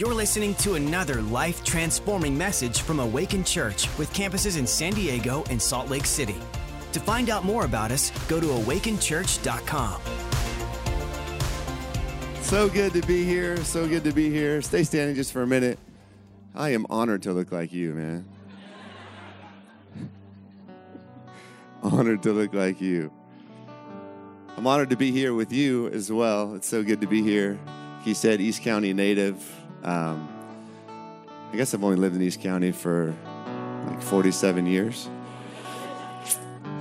You're listening to another life transforming message from Awaken Church with campuses in San Diego and Salt Lake City. To find out more about us, go to awakenchurch.com. So good to be here. So good to be here. Stay standing just for a minute. I am honored to look like you, man. honored to look like you. I'm honored to be here with you as well. It's so good to be here. He said, East County native. Um, I guess I've only lived in East County for like 47 years.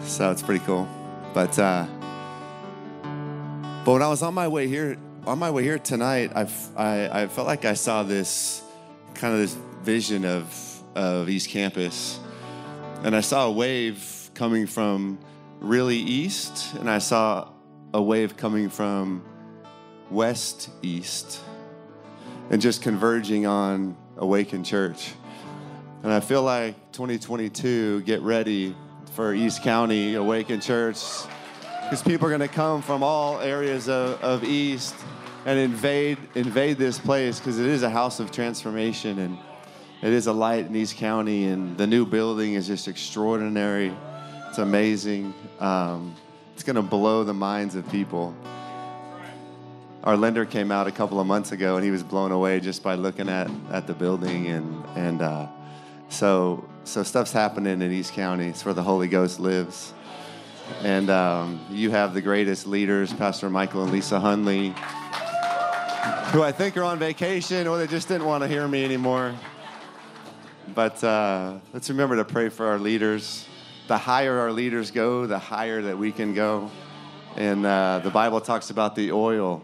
So it's pretty cool. But, uh, but when I was on my way here, on my way here tonight, I, I, I felt like I saw this kind of this vision of, of East Campus. And I saw a wave coming from really east, and I saw a wave coming from west east, and just converging on Awaken Church. And I feel like 2022, get ready for East County Awaken Church, because people are going to come from all areas of, of East and invade invade this place because it is a house of transformation and it is a light in East County and the new building is just extraordinary. It's amazing. Um, it's going to blow the minds of people. Our lender came out a couple of months ago and he was blown away just by looking at, at the building and and uh, so so stuff's happening in East County. It's where the Holy Ghost lives. And um, you have the greatest leaders, Pastor Michael and Lisa Hunley, who I think are on vacation or they just didn't want to hear me anymore. But uh, let's remember to pray for our leaders. The higher our leaders go, the higher that we can go. And uh, the Bible talks about the oil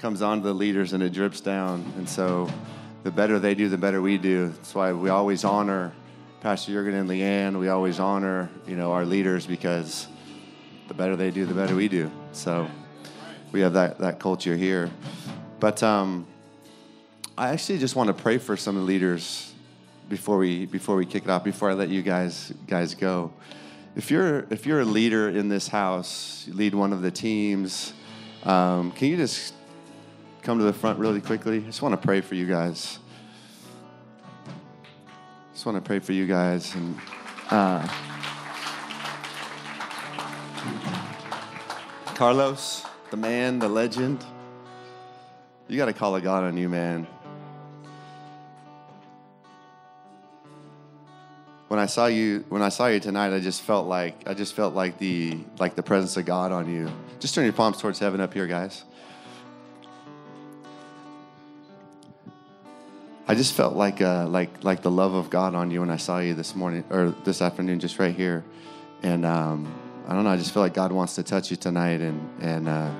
comes onto the leaders and it drips down. And so the better they do, the better we do. That's why we always honor Pastor Jurgen and Leanne. We always honor, you know, our leaders because the better they do, the better we do. So we have that, that culture here. But um, I actually just want to pray for some of the leaders before we before we kick it off. Before I let you guys guys go, if you're if you're a leader in this house, you lead one of the teams, um, can you just come to the front really quickly? I just want to pray for you guys. Just want to pray for you guys and. Uh, Carlos, the man, the legend. You got to call a God on you, man. When I saw you, when I saw you tonight, I just felt like I just felt like the like the presence of God on you. Just turn your palms towards heaven up here, guys. I just felt like uh, like like the love of God on you when I saw you this morning or this afternoon, just right here. And um, I don't know. I just feel like God wants to touch you tonight and and uh,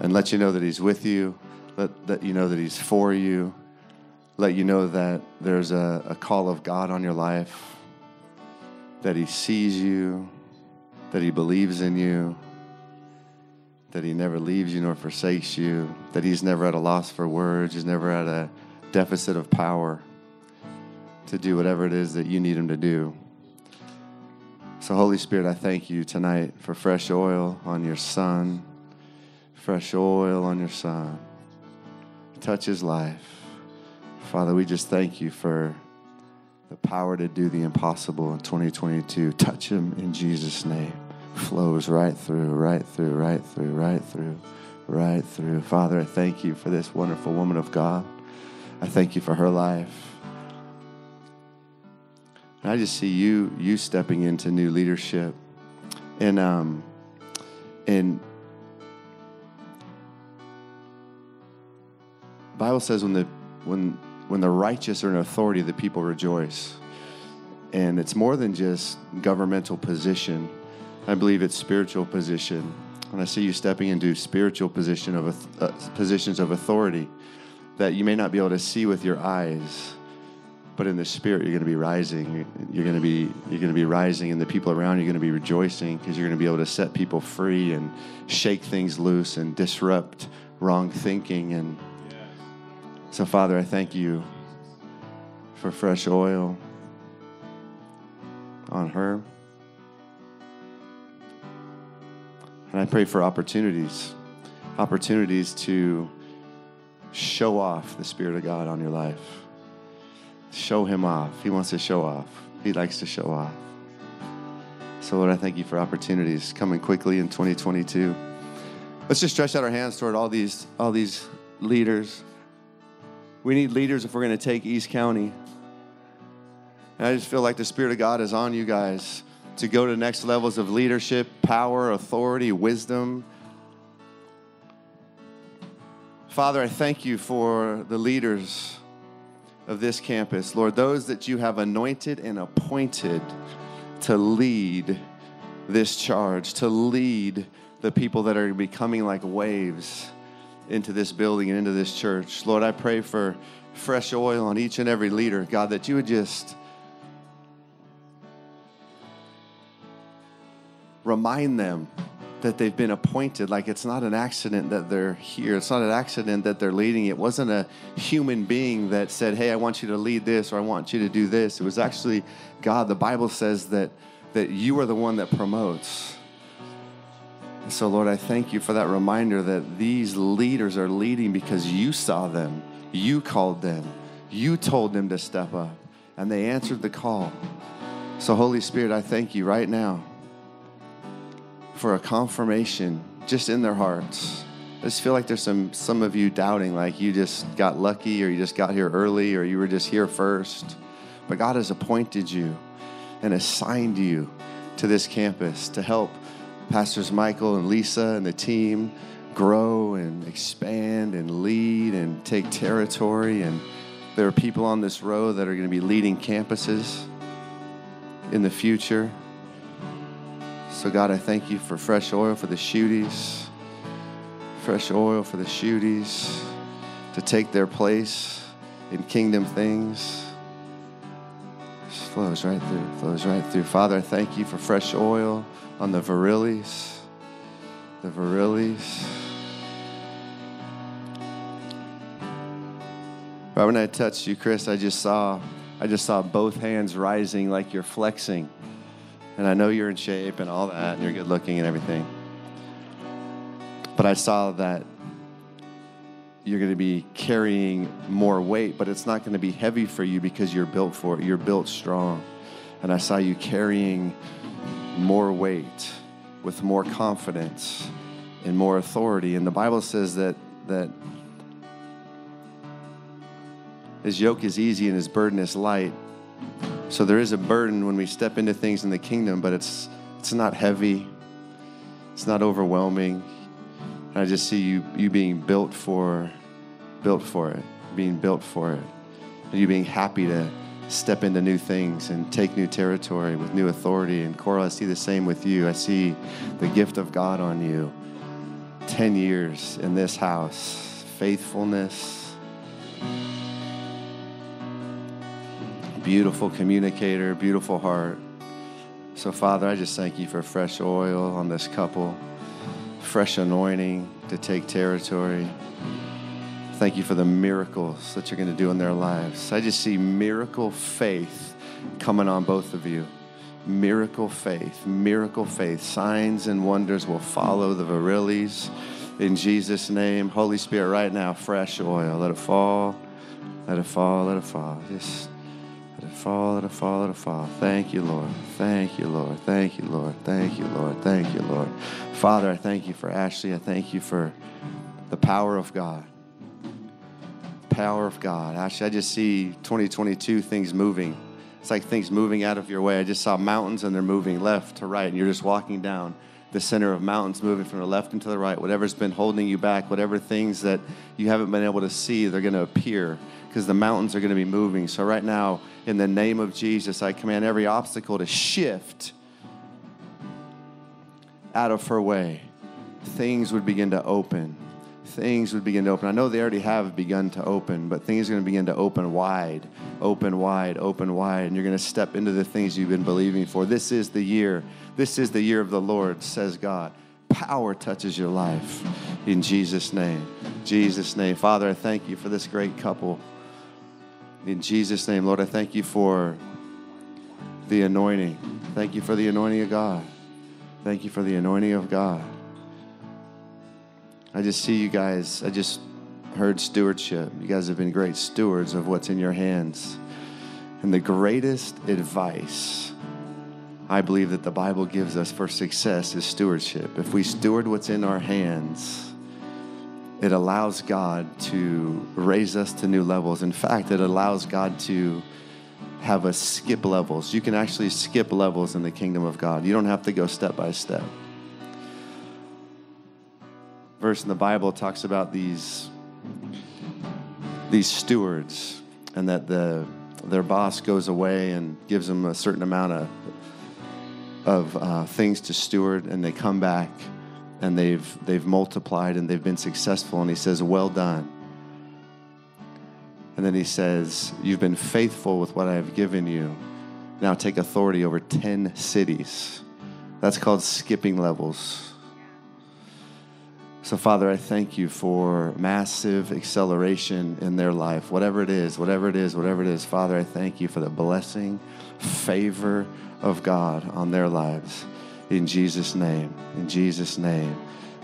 and let you know that He's with you let, let you know that He's for you, let you know that there's a, a call of God on your life, that He sees you, that He believes in you, that He never leaves you nor forsakes you, that He's never at a loss for words, He's never at a deficit of power to do whatever it is that you need Him to do. So, Holy Spirit, I thank you tonight for fresh oil on your Son, fresh oil on your Son touch his life. Father, we just thank you for the power to do the impossible in 2022. Touch him in Jesus' name. Flows right through, right through, right through, right through, right through. Father, I thank you for this wonderful woman of God. I thank you for her life. And I just see you you stepping into new leadership. And um and Bible says when the when when the righteous are in authority, the people rejoice. And it's more than just governmental position. I believe it's spiritual position. And I see you stepping into spiritual position of uh, positions of authority that you may not be able to see with your eyes, but in the spirit you're going to be rising. You're going to be you're going to be rising, and the people around you are going to be rejoicing because you're going to be able to set people free and shake things loose and disrupt wrong thinking and so, Father, I thank you for fresh oil on her. And I pray for opportunities, opportunities to show off the Spirit of God on your life. Show Him off. He wants to show off, He likes to show off. So, Lord, I thank you for opportunities coming quickly in 2022. Let's just stretch out our hands toward all these, all these leaders. We need leaders if we're going to take East County. And I just feel like the Spirit of God is on you guys to go to next levels of leadership, power, authority, wisdom. Father, I thank you for the leaders of this campus. Lord, those that you have anointed and appointed to lead this charge, to lead the people that are becoming like waves into this building and into this church. Lord, I pray for fresh oil on each and every leader, God, that you would just remind them that they've been appointed. Like it's not an accident that they're here. It's not an accident that they're leading. It wasn't a human being that said, Hey, I want you to lead this or I want you to do this. It was actually God. The Bible says that, that you are the one that promotes. And so, Lord, I thank you for that reminder that these leaders are leading because you saw them, you called them, you told them to step up, and they answered the call. So, Holy Spirit, I thank you right now for a confirmation just in their hearts. I just feel like there's some some of you doubting, like you just got lucky, or you just got here early, or you were just here first. But God has appointed you and assigned you to this campus to help Pastors Michael and Lisa and the team grow and expand and lead and take territory. And there are people on this road that are going to be leading campuses in the future. So, God, I thank you for fresh oil for the shooties, fresh oil for the shooties to take their place in kingdom things. Flows right through, flows right through. Father, I thank you for fresh oil on the Virilis, the Virilis. Right when I touched you, Chris, I just saw, I just saw both hands rising like you're flexing. And I know you're in shape and all that, and you're good looking and everything. But I saw that you're going to be carrying more weight, but it's not going to be heavy for you because you're built for it. You're built strong. And I saw you carrying more weight with more confidence and more authority. And the Bible says that that his yoke is easy and his burden is light. So there is a burden when we step into things in the kingdom, but it's it's not heavy. It's not overwhelming. And I just see you you being built for built for it, being built for it. And you being happy to step into new things and take new territory with new authority. And Coral, I see the same with you. I see the gift of God on you. 10 years in this house, faithfulness, beautiful communicator, beautiful heart. So, Father, I just thank you for fresh oil on this couple, fresh anointing to take territory. Thank you for the miracles that you're going to do in their lives. I just see miracle faith coming on both of you. Miracle faith, miracle faith. Signs and wonders will follow the Virilis. In Jesus' name, Holy Spirit, right now, fresh oil. Let it fall, let it fall, let it fall. Just let it fall, let it fall, let it fall. Thank you, Lord. Thank you, Lord. Thank you, Lord. Thank you, Lord. Thank you, Lord. Father, I thank you for Ashley. I thank you for the power of God power of God. Actually, I just see 2022 things moving. It's like things moving out of your way. I just saw mountains and they're moving left to right, and you're just walking down the center of mountains, moving from the left and to the right. Whatever's been holding you back, whatever things that you haven't been able to see, they're going to appear because the mountains are going to be moving. So, right now, in the name of Jesus, I command every obstacle to shift out of her way. Things would begin to open things would begin to open. I know they already have begun to open, but things are going to begin to open wide, open wide, open wide, and you're going to step into the things you've been believing for. This is the year. This is the year of the Lord, says God. Power touches your life in Jesus' name. Jesus' name. Father, I thank you for this great couple. In Jesus' name, Lord, I thank you for the anointing. Thank you for the anointing of God. Thank you for the anointing of God. I just see you guys. I just heard stewardship. You guys have been great stewards of what's in your hands. And the greatest advice I believe that the Bible gives us for success is stewardship. If we steward what's in our hands, it allows God to raise us to new levels. In fact, it allows God to have us skip levels. You can actually skip levels in the kingdom of God. You don't have to go step by step. Verse in the Bible talks about these these stewards and that the their boss goes away and gives them a certain amount of of uh, things to steward, and they come back and they've they've multiplied and they've been successful. And he says, "Well done." And then he says, "You've been faithful with what I have given you. Now take authority over ten cities." That's called skipping levels. So, Father, I thank you for massive acceleration in their life. Whatever it is, whatever it is, whatever it is, Father, I thank you for the blessing, favor of God on their lives. In Jesus' name, in Jesus' name,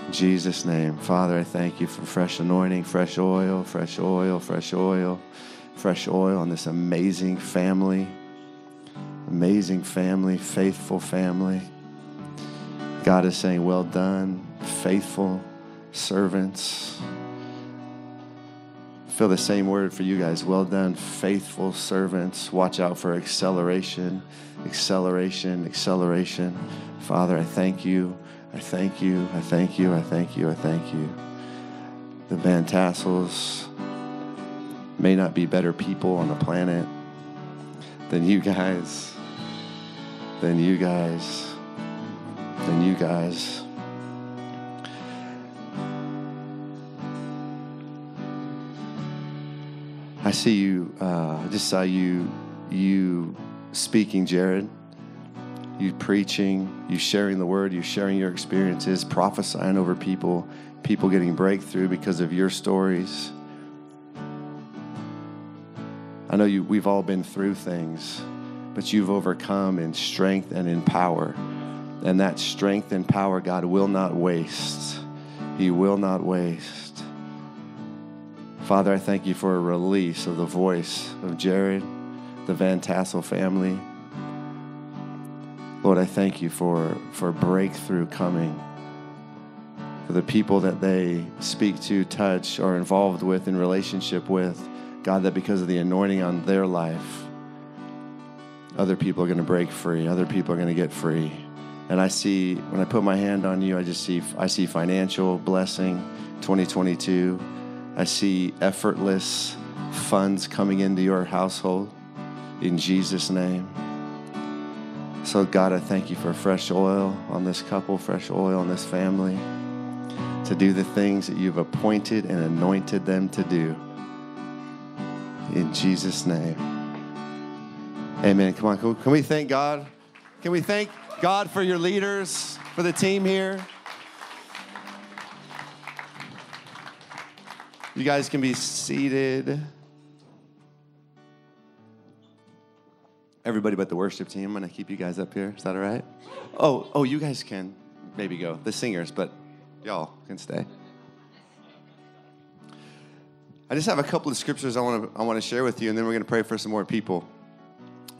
in Jesus' name. Father, I thank you for fresh anointing, fresh oil, fresh oil, fresh oil, fresh oil on this amazing family, amazing family, faithful family. God is saying, Well done, faithful servants. Feel the same word for you guys. Well done, faithful servants. Watch out for acceleration, acceleration, acceleration. Father, I thank you. I thank you. I thank you. I thank you. I thank you. The Van Tassels may not be better people on the planet than you guys, than you guys, than you guys. I see you. Uh, I just saw you. You speaking, Jared. You preaching. You sharing the word. You sharing your experiences, prophesying over people. People getting breakthrough because of your stories. I know you. We've all been through things, but you've overcome in strength and in power, and that strength and power God will not waste. He will not waste. Father, I thank you for a release of the voice of Jared, the Van Tassel family. Lord, I thank you for, for breakthrough coming, for the people that they speak to, touch, or involved with in relationship with. God, that because of the anointing on their life, other people are going to break free, other people are going to get free. And I see, when I put my hand on you, I just see, I see financial blessing 2022. I see effortless funds coming into your household in Jesus' name. So, God, I thank you for fresh oil on this couple, fresh oil on this family to do the things that you've appointed and anointed them to do. In Jesus' name. Amen. Come on, can we thank God? Can we thank God for your leaders, for the team here? You guys can be seated. Everybody but the worship team. I'm going to keep you guys up here. Is that all right? Oh, oh, you guys can maybe go. The singers, but y'all can stay. I just have a couple of scriptures I want to I want to share with you, and then we're going to pray for some more people.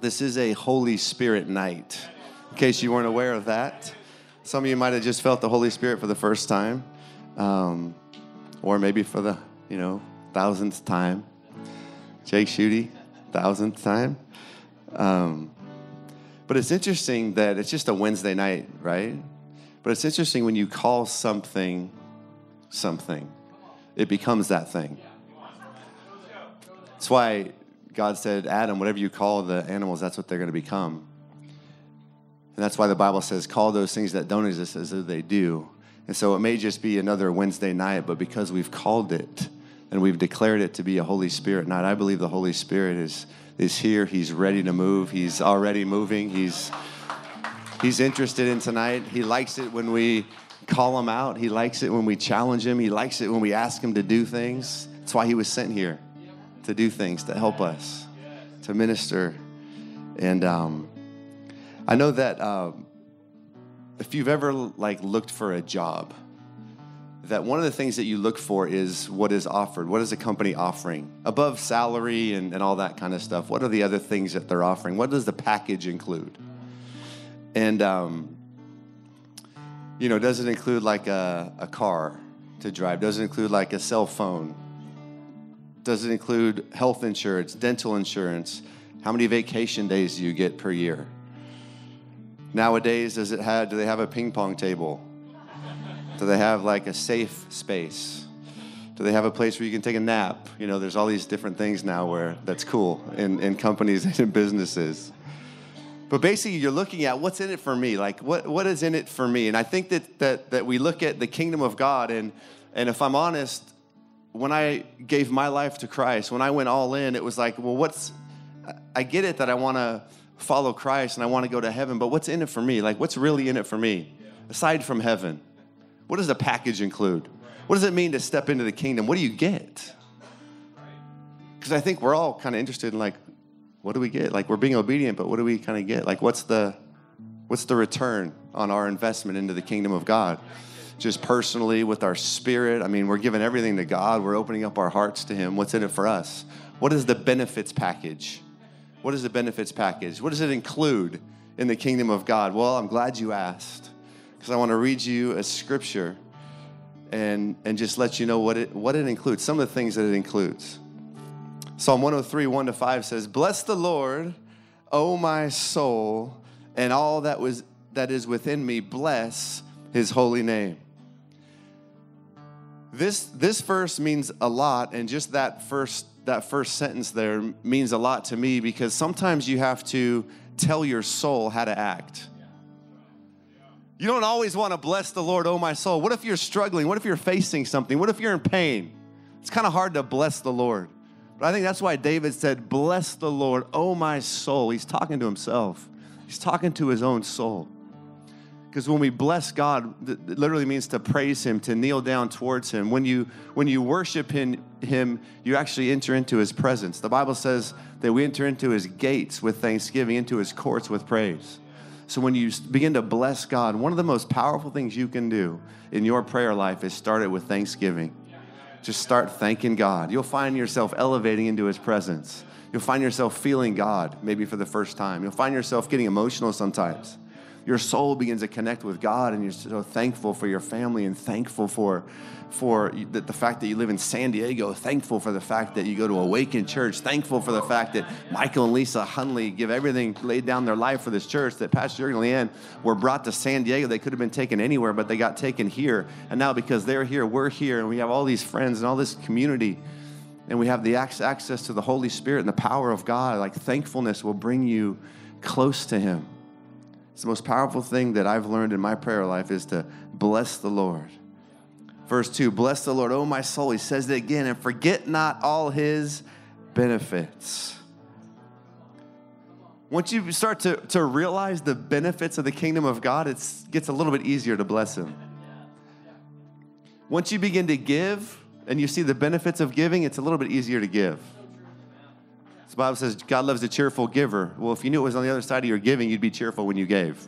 This is a Holy Spirit night. In case you weren't aware of that, some of you might have just felt the Holy Spirit for the first time, um, or maybe for the you know, thousandth time. Jake Schutte, thousandth time. Um, but it's interesting that it's just a Wednesday night, right? But it's interesting when you call something something, it becomes that thing. That's why God said, Adam, whatever you call the animals, that's what they're going to become. And that's why the Bible says, call those things that don't exist as though they do. And so it may just be another Wednesday night, but because we've called it, and we've declared it to be a Holy Spirit night. I believe the Holy Spirit is is here. He's ready to move. He's already moving. He's he's interested in tonight. He likes it when we call him out. He likes it when we challenge him. He likes it when we ask him to do things. That's why he was sent here to do things to help us, to minister. And um, I know that uh, if you've ever like looked for a job, that one of the things that you look for is what is offered. What is a company offering? Above salary and, and all that kind of stuff, what are the other things that they're offering? What does the package include? And, um, you know, does it include like a, a car to drive? Does it include like a cell phone? Does it include health insurance, dental insurance? How many vacation days do you get per year? Nowadays, does it have, do they have a ping pong table? Do they have like a safe space? Do they have a place where you can take a nap? You know, there's all these different things now where that's cool in, in companies and in businesses. But basically, you're looking at what's in it for me. Like, what, what is in it for me? And I think that, that, that we look at the kingdom of God, and, and if I'm honest, when I gave my life to Christ, when I went all in, it was like, well, what's, I get it that I want to follow Christ and I want to go to heaven, but what's in it for me? Like, what's really in it for me? Aside from heaven, what does the package include? What does it mean to step into the kingdom? What do you get? Because I think we're all kind of interested in like, what do we get? Like we're being obedient, but what do we kind of get? Like what's the what's the return on our investment into the kingdom of God? Just personally with our spirit. I mean, we're giving everything to God. We're opening up our hearts to Him. What's in it for us? What is the benefits package? What is the benefits package? What does it include in the kingdom of God? Well, I'm glad you asked because I want to read you a scripture and, and just let you know what it, what it includes, some of the things that it includes. Psalm 103, 1 to 5 says, Bless the Lord, O my soul, and all that was that is within me, bless his holy name. This this verse means a lot, and just that first that first sentence there means a lot to me because sometimes you have to tell your soul how to act. You don't always want to bless the Lord, oh my soul. What if you're struggling? What if you're facing something? What if you're in pain? It's kind of hard to bless the Lord. But I think that's why David said, Bless the Lord, oh my soul. He's talking to himself, he's talking to his own soul. Because when we bless God, it literally means to praise Him, to kneel down towards Him. When you when you worship him, him, you actually enter into His presence. The Bible says that we enter into His gates with thanksgiving, into His courts with praise. So when you begin to bless God, one of the most powerful things you can do in your prayer life is start it with thanksgiving. Just start thanking God. You'll find yourself elevating into His presence. You'll find yourself feeling God maybe for the first time. You'll find yourself getting emotional sometimes your soul begins to connect with God, and you're so thankful for your family and thankful for, for the, the, fact that you live in San Diego, thankful for the fact that you go to Awaken Church, thankful for the fact that Michael and Lisa Hunley give everything, laid down their life for this church, that Pastor Jurgen and Leanne were brought to San Diego. They could have been taken anywhere, but they got taken here. And now because they're here, we're here, and we have all these friends and all this community and we have the access to the Holy Spirit and the power of God, like thankfulness will bring you close to Him. It's the most powerful thing that I've learned in my prayer life is to bless the Lord. Verse 2 Bless the Lord, O my soul. He says it again, and forget not all his benefits. Once you start to, to realize the benefits of the kingdom of God, it gets a little bit easier to bless him. Once you begin to give and you see the benefits of giving, it's a little bit easier to give. The Bible says God loves a cheerful giver. Well, if you knew it was on the other side of your giving, you'd be cheerful when you gave.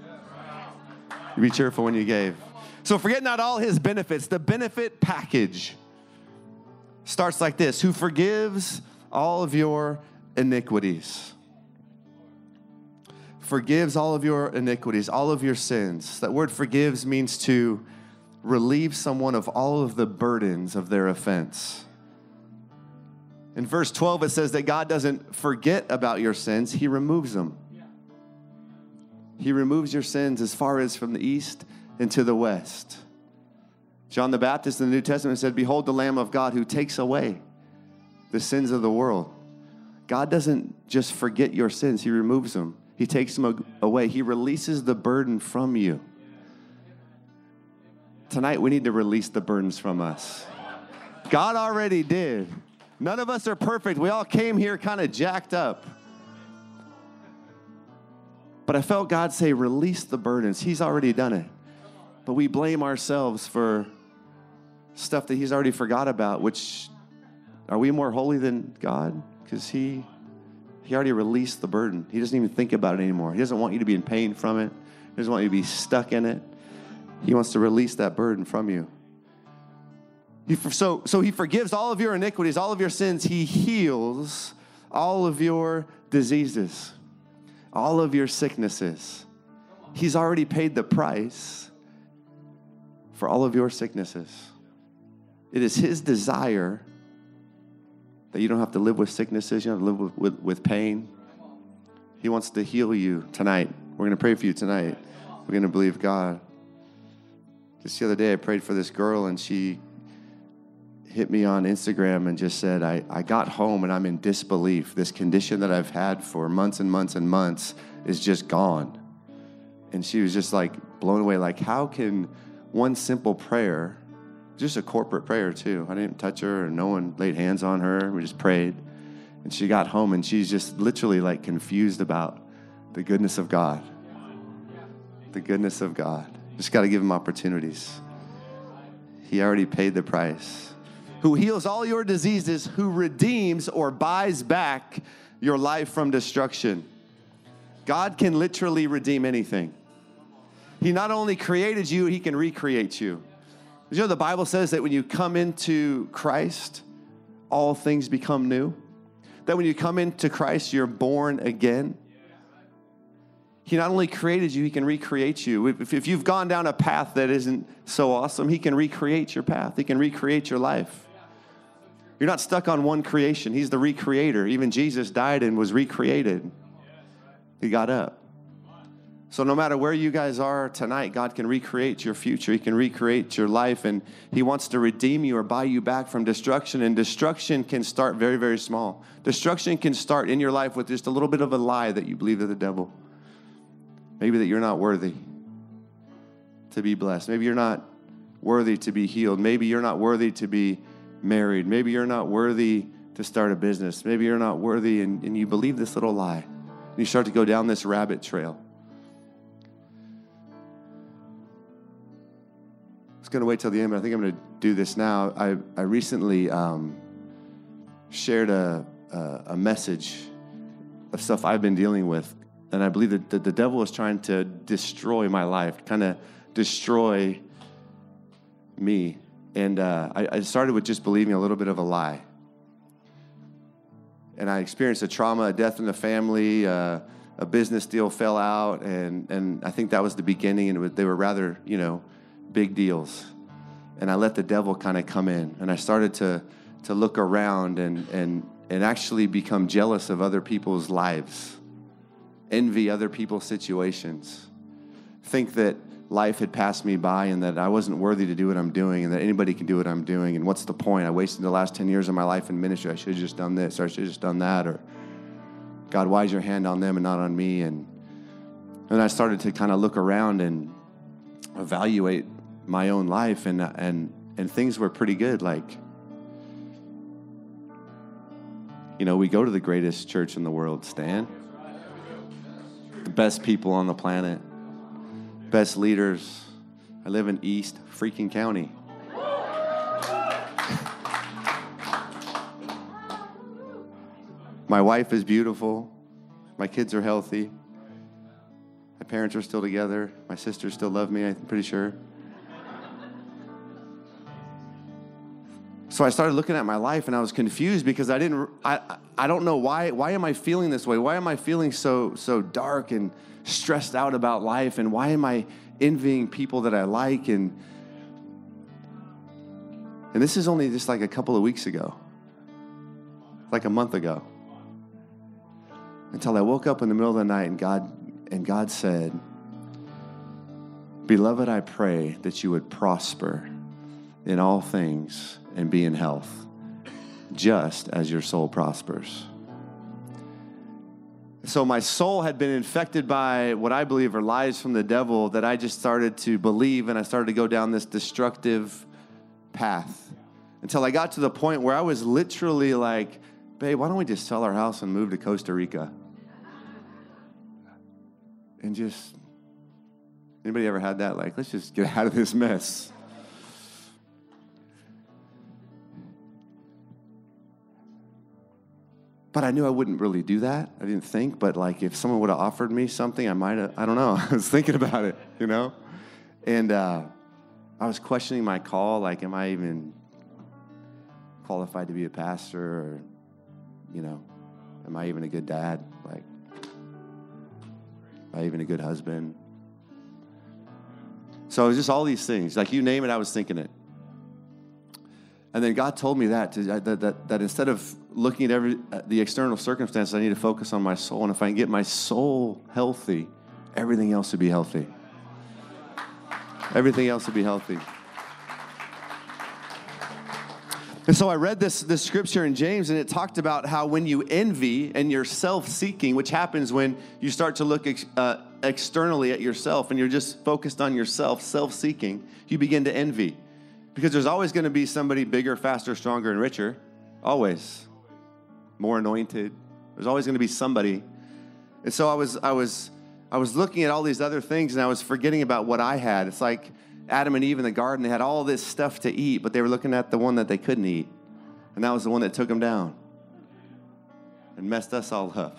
You'd be cheerful when you gave. So forget not all his benefits. The benefit package starts like this Who forgives all of your iniquities? Forgives all of your iniquities, all of your sins. That word forgives means to relieve someone of all of the burdens of their offense. In verse 12, it says that God doesn't forget about your sins, He removes them. He removes your sins as far as from the east into the west. John the Baptist in the New Testament said, Behold the Lamb of God who takes away the sins of the world. God doesn't just forget your sins, He removes them. He takes them away. He releases the burden from you. Tonight, we need to release the burdens from us. God already did. None of us are perfect. We all came here kind of jacked up. But I felt God say, release the burdens. He's already done it. But we blame ourselves for stuff that He's already forgot about, which are we more holy than God? Because He He already released the burden. He doesn't even think about it anymore. He doesn't want you to be in pain from it. He doesn't want you to be stuck in it. He wants to release that burden from you. He, so, so he forgives all of your iniquities, all of your sins. He heals all of your diseases, all of your sicknesses. He's already paid the price for all of your sicknesses. It is his desire that you don't have to live with sicknesses, you don't have to live with, with, with pain. He wants to heal you tonight. We're going to pray for you tonight. We're going to believe God. Just the other day, I prayed for this girl, and she hit me on Instagram and just said, I, I got home and I'm in disbelief. This condition that I've had for months and months and months is just gone. And she was just like blown away. Like, how can one simple prayer, just a corporate prayer too, I didn't touch her or no one laid hands on her, we just prayed. And she got home and she's just literally like confused about the goodness of God. The goodness of God. Just got to give him opportunities. He already paid the price who heals all your diseases, who redeems or buys back your life from destruction. God can literally redeem anything. He not only created you, He can recreate you. You know, the Bible says that when you come into Christ, all things become new. That when you come into Christ, you're born again. He not only created you, He can recreate you. If, you've gone down a path that isn't so awesome, He can recreate your path, He can recreate your life. You're not stuck on one creation. He's the recreator. Even Jesus died and was recreated. He got up. So, no matter where you guys are tonight, God can recreate your future. He can recreate your life, and He wants to redeem you or buy you back from destruction. And destruction can start very, very small. Destruction can start in your life with just a little bit of a lie that you believe to the devil. Maybe that you're not worthy to be blessed. Maybe you're not worthy to be healed. Maybe you're not worthy to be married. Maybe you're not worthy to start a business. Maybe you're not worthy and, and you believe this little lie. And you start to go down this rabbit trail. I was going to wait till the end, but I think I'm going to do this now. I, I recently um, shared a, a, a, message of stuff I've been dealing with. And I believe that the, the devil is trying to destroy my life, kind of destroy me. And uh, I, I started with just believing a little bit of a lie. And I experienced a trauma, a death in the family, uh, a business deal fell out, and, and I think that was the beginning, and was, they were rather, you know, big deals. And I let the devil kind of come in, and I started to, to look around and, and, and actually become jealous of other people's lives, envy other people's situations, think that life had passed me by and that I wasn't worthy to do what I'm doing and that anybody can do what I'm doing. And what's the point? I wasted the last 10 years of my life in ministry. I should have just done this or I should have just done that. Or, God, why is your hand on them and not on me? And, and I started to kind of look around and evaluate my own life, and, and, and things were pretty good. Like, you know, we go to the greatest church in the world, Stan. The best people on the planet best leaders. I live in East freaking County. My wife is beautiful. My kids are healthy. My parents are still together. My sisters still love me, I'm pretty sure. So I started looking at my life and I was confused because I didn't I I don't know why why am I feeling this way? Why am I feeling so so dark and stressed out about life and why am I envying people that I like and and this is only just like a couple of weeks ago. Like a month ago. Until I woke up in the middle of the night and God and God said, "Beloved, I pray that you would prosper in all things and be in health, just as your soul prospers." So my soul had been infected by what I believe are lies from the devil that I just started to believe and I started to go down this destructive path until I got to the point where I was literally like, babe, why don't we just sell our house and move to Costa Rica? And just, anybody ever had that? Like, let's just get out of this mess. But I knew I wouldn't really do that. I didn't think, but like if someone would have offered me something, I might have, I don't know. I was thinking about it, you know? And uh, I was questioning my call like, am I even qualified to be a pastor or, you know, am I even a good dad? Like, am I even a good husband? So it was just all these things. Like you name it, I was thinking it. And then God told me that, to, that, that, that instead of looking at every at the external circumstances, I need to focus on my soul. And if I can get my soul healthy, everything else would be healthy. Everything else would be healthy. And so I read this, this scripture in James, and it talked about how when you envy and you're self seeking, which happens when you start to look ex, uh, externally at yourself and you're just focused on yourself, self seeking, you begin to envy. Because there's always going to be somebody bigger, faster, stronger, and richer. Always. More anointed. There's always going to be somebody. And so I was, I was, I was looking at all these other things and I was forgetting about what I had. It's like Adam and Eve in the garden, they had all this stuff to eat, but they were looking at the one that they couldn't eat. And that was the one that took them down and messed us all up.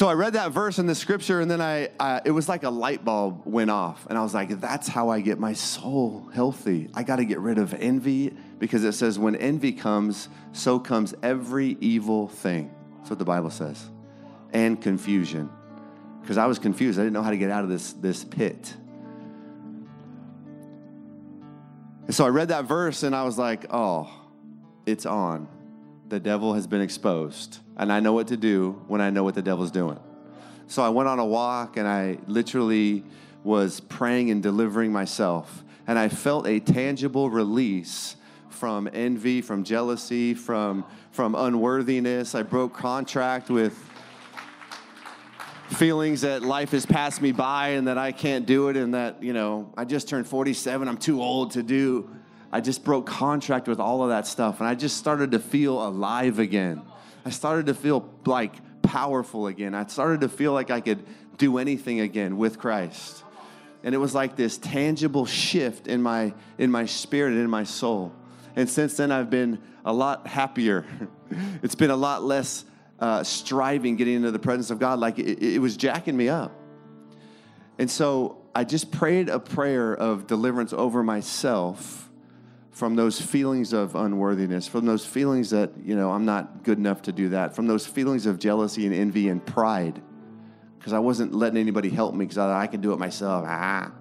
So I read that verse in the scripture, and then I, I, it was like a light bulb went off, and I was like, "That's how I get my soul healthy. I got to get rid of envy because it says when envy comes, so comes every evil thing." That's what the Bible says, and confusion. Because I was confused, I didn't know how to get out of this this pit. And so I read that verse, and I was like, "Oh, it's on." the devil has been exposed, and I know what to do when I know what the devil's doing. So I went on a walk and I literally was praying and delivering myself, and I felt a tangible release from envy, from jealousy, from from unworthiness. I broke contract with feelings that life has passed me by and that I can't do it and that, you know, I just turned 47, I'm too old to do I just broke contract with all of that stuff and I just started to feel alive again. I started to feel like powerful again. I started to feel like I could do anything again with Christ. And it was like this tangible shift in my in my spirit and in my soul. And since then I've been a lot happier. it's been a lot less uh, striving getting into the presence of God. Like it, it was jacking me up. And so I just prayed a prayer of deliverance over myself from those feelings of unworthiness, from those feelings that, you know, I'm not good enough to do that, from those feelings of jealousy and envy and pride, because I wasn't letting anybody help me because I thought I could do it myself. Ah.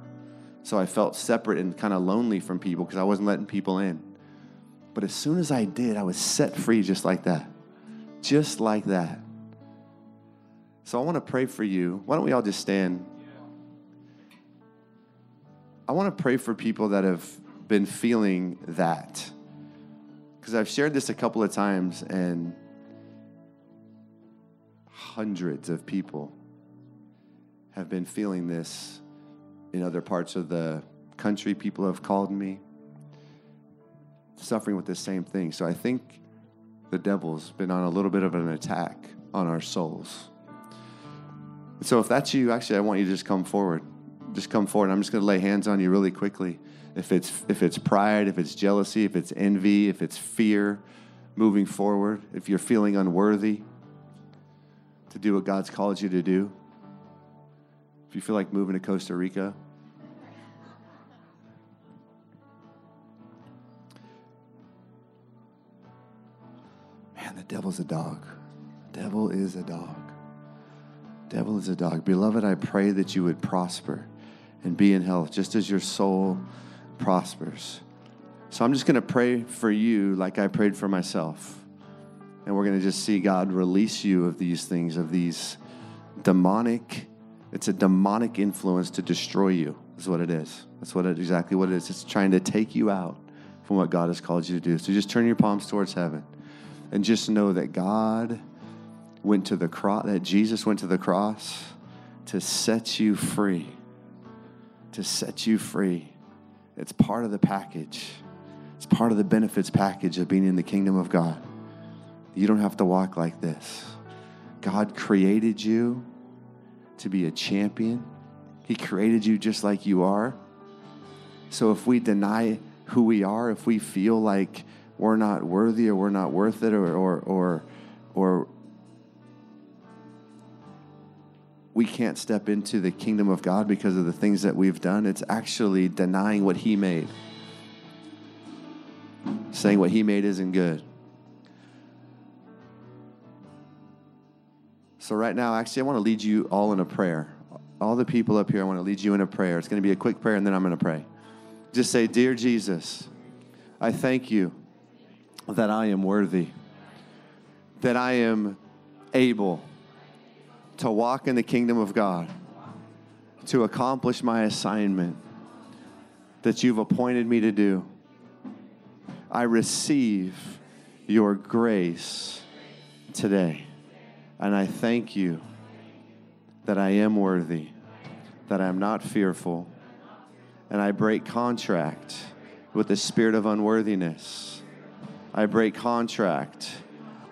So I felt separate and kind of lonely from people because I wasn't letting people in. But as soon as I did, I was set free just like that. Just like that. So I want to pray for you. Why don't we all just stand? I want to pray for people that have been feeling that. Because I've shared this a couple of times, and hundreds of people have been feeling this in other parts of the country. People have called me suffering with the same thing. So I think the devil's been on a little bit of an attack on our souls. So if that's you, actually, I want you to just come forward. Just come forward. I'm just going to lay hands on you really quickly if it's if it's pride, if it's jealousy, if it's envy, if it's fear moving forward, if you're feeling unworthy to do what God's called you to do, if you feel like moving to Costa Rica, man, the devil's a dog. devil is a dog. Devil is a dog. Beloved, I pray that you would prosper and be in health, just as your soul prospers. So I'm just going to pray for you like I prayed for myself. And we're going to just see God release you of these things, of these demonic, it's a demonic influence to destroy you, is what it is. That's what it, exactly what it is. It's trying to take you out from what God has called you to do. So just turn your palms towards heaven and just know that God went to the cross, that Jesus went to the cross to set you free. To set you free it's part of the package. It's part of the benefits package of being in the kingdom of God. You don't have to walk like this. God created you to be a champion. He created you just like you are. So if we deny who we are, if we feel like we're not worthy or we're not worth it or or or, or we can't step into the kingdom of God because of the things that we've done. It's actually denying what He made, saying what He made isn't good. So, right now, actually, I want to lead you all in a prayer. All the people up here, I want to lead you in a prayer. It's going to be a quick prayer, and then I'm going to pray. Just say, Dear Jesus, I thank you that I am worthy, that I am able to walk in the kingdom of God, to accomplish my assignment that you've appointed me to do. I receive your grace today. And I thank you that I am worthy, that I am not fearful, and I break contract with the spirit of unworthiness. I break contract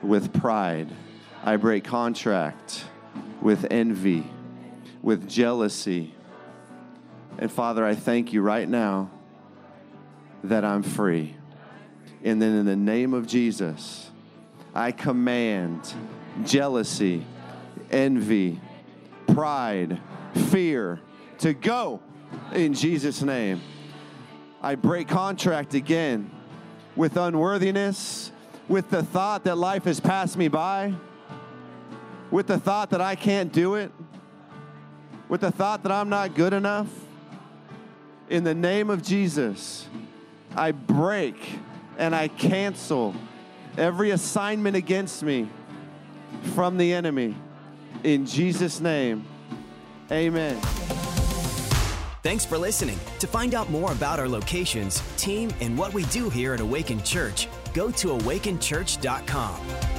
with pride. I break contract with envy, with jealousy. And Father, I thank you right now that I'm free. And then in the name of Jesus, I command jealousy, envy, pride, fear to go in Jesus' name. I break contract again with unworthiness, with the thought that life has passed me by, with the thought that I can't do it, with the thought that I'm not good enough. In the name of Jesus, I break and I cancel every assignment against me from the enemy. In Jesus' name, amen. Thanks for listening. To find out more about our locations, team, and what we do here at Awaken Church, go to awakenchurch.com.